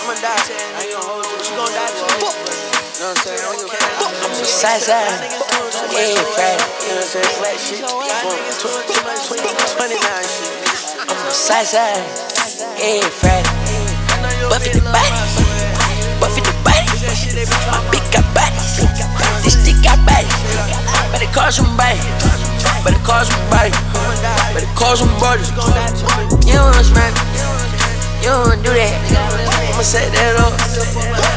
I'ma die. I ain't gon' hold you. Gon' die too. You know what I'm saying? I don't give a fuck. I'm a side side. Yeah, Friday. You know what I'm saying? Flat shit. Too much 29 shit. I'm a side side. Yeah, Friday. Buffy the body. Buffy the body. My big got bodies. This stick got bodies. Better call somebody. Better call somebody. Better call somebody. You don't smack me. You don't wanna do that. I'ma set that up.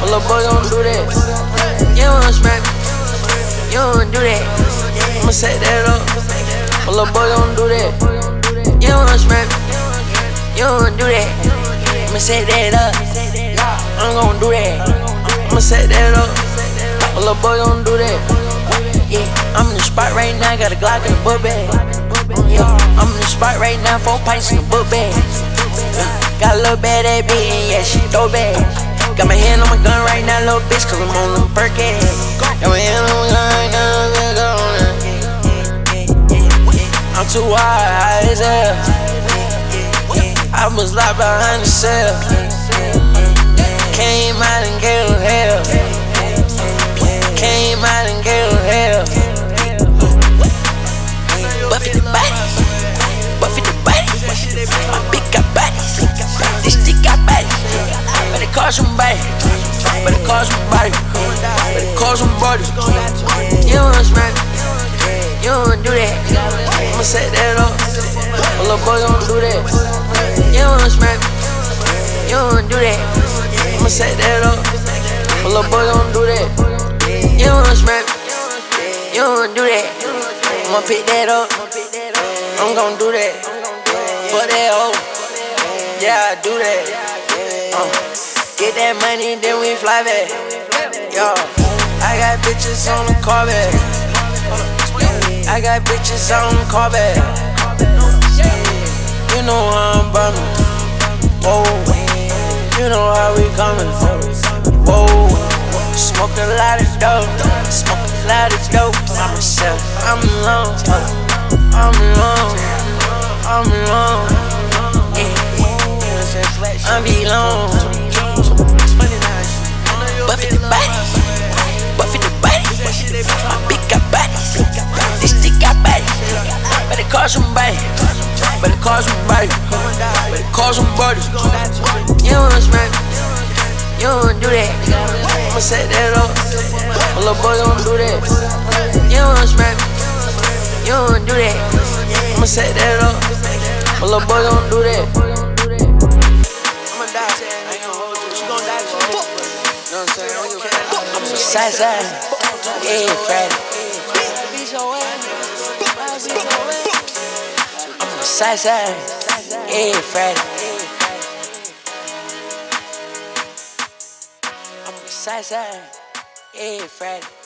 My little boy don't do that. You don't smack me. You don't do that. I'ma set that up. My little boy don't do that. You don't smack me. You don't do that. I'ma set that up. I'm gonna do that. I'ma set that up. My little boy don't do that. Yeah, I'm in the spot right now, got a Glock in the book bag. Yeah, I'm in the spot right now, four pints in the book bag. Got a little bad ass bitch, yeah, she throw back. Got my hand on my gun right now, little bitch, cause I'm on them Perkins. Got my hand on my gun right now, little it. I'm too wild, high as hell. I was locked behind the cell. Came out and gave hell. Call somebody. Better call somebody. Better call somebody. You don't smack me. You don't do that. I'ma set that up. My little boy don't do that. You don't smack me. You don't do that. I'ma set that up. My little boy don't do that. You don't smack me. You don't do that. I'ma pick that up. I'm gon' do that. For that hoe. Yeah, I do that. Uh, get that money, then we fly back. Yo, I got bitches on the back. I got bitches on the back. You know how I'm bumming. Whoa, you know how we coming. Whoa, smoke a lot of dope, smoke a lot of dope. I'm myself, I'm alone, I'm alone, I'm alone. I'm alone. My big got bodies, this stick got bodies. Better call somebody, better call somebody, better call somebody. You don't smack me, you don't do that. I'ma set that up, my little boy don't do that. You don't smack me, you don't do that. I'ma set that up, my little boy don't do that. I'ma die. Yeah, Friday. I'm a side side, yeah, Friday. I'm a side side, yeah, Friday.